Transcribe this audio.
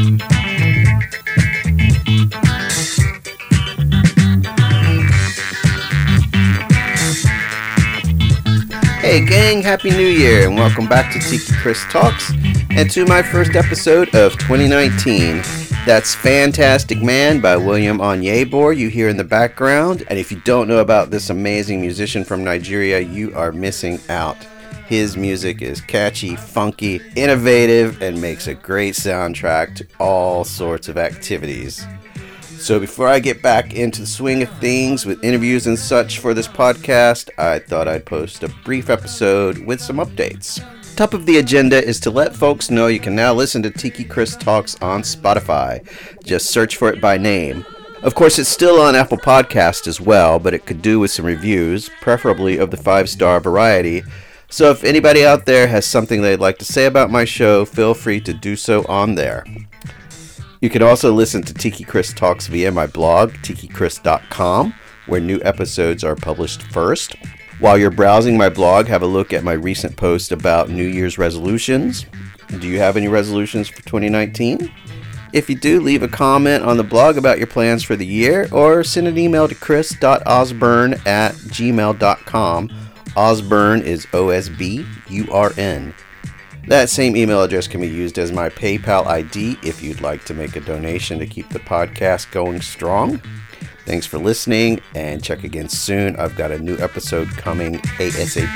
Hey gang, happy new year and welcome back to Tiki Chris Talks and to my first episode of 2019. That's Fantastic Man by William Onyeabor, you hear in the background. And if you don't know about this amazing musician from Nigeria, you are missing out. His music is catchy, funky, innovative, and makes a great soundtrack to all sorts of activities. So, before I get back into the swing of things with interviews and such for this podcast, I thought I'd post a brief episode with some updates. Top of the agenda is to let folks know you can now listen to Tiki Chris Talks on Spotify. Just search for it by name. Of course, it's still on Apple Podcast as well, but it could do with some reviews, preferably of the five star variety. So, if anybody out there has something they'd like to say about my show, feel free to do so on there. You can also listen to Tiki Chris Talks via my blog, tikichris.com, where new episodes are published first. While you're browsing my blog, have a look at my recent post about New Year's resolutions. Do you have any resolutions for 2019? If you do, leave a comment on the blog about your plans for the year or send an email to chris.osburn at gmail.com. Osburn is O S B U R N. That same email address can be used as my PayPal ID if you'd like to make a donation to keep the podcast going strong. Thanks for listening and check again soon. I've got a new episode coming ASAP.